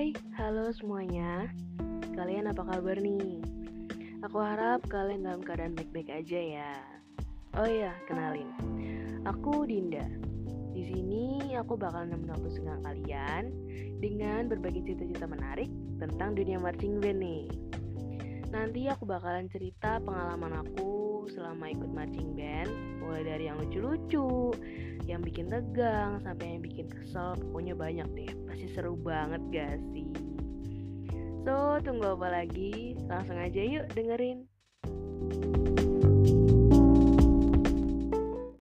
Hai, halo semuanya. Kalian apa kabar nih? Aku harap kalian dalam keadaan baik-baik aja ya. Oh iya, kenalin. Aku Dinda. Di sini aku bakal nemenin waktu senggang kalian dengan berbagi cerita-cerita menarik tentang dunia marching band nih. Nanti aku bakalan cerita pengalaman aku selama ikut marching band, mulai dari yang lucu-lucu yang bikin tegang, sampai yang bikin kesel, pokoknya banyak deh. Pasti seru banget gak sih? So, tunggu apa lagi? Langsung aja yuk dengerin.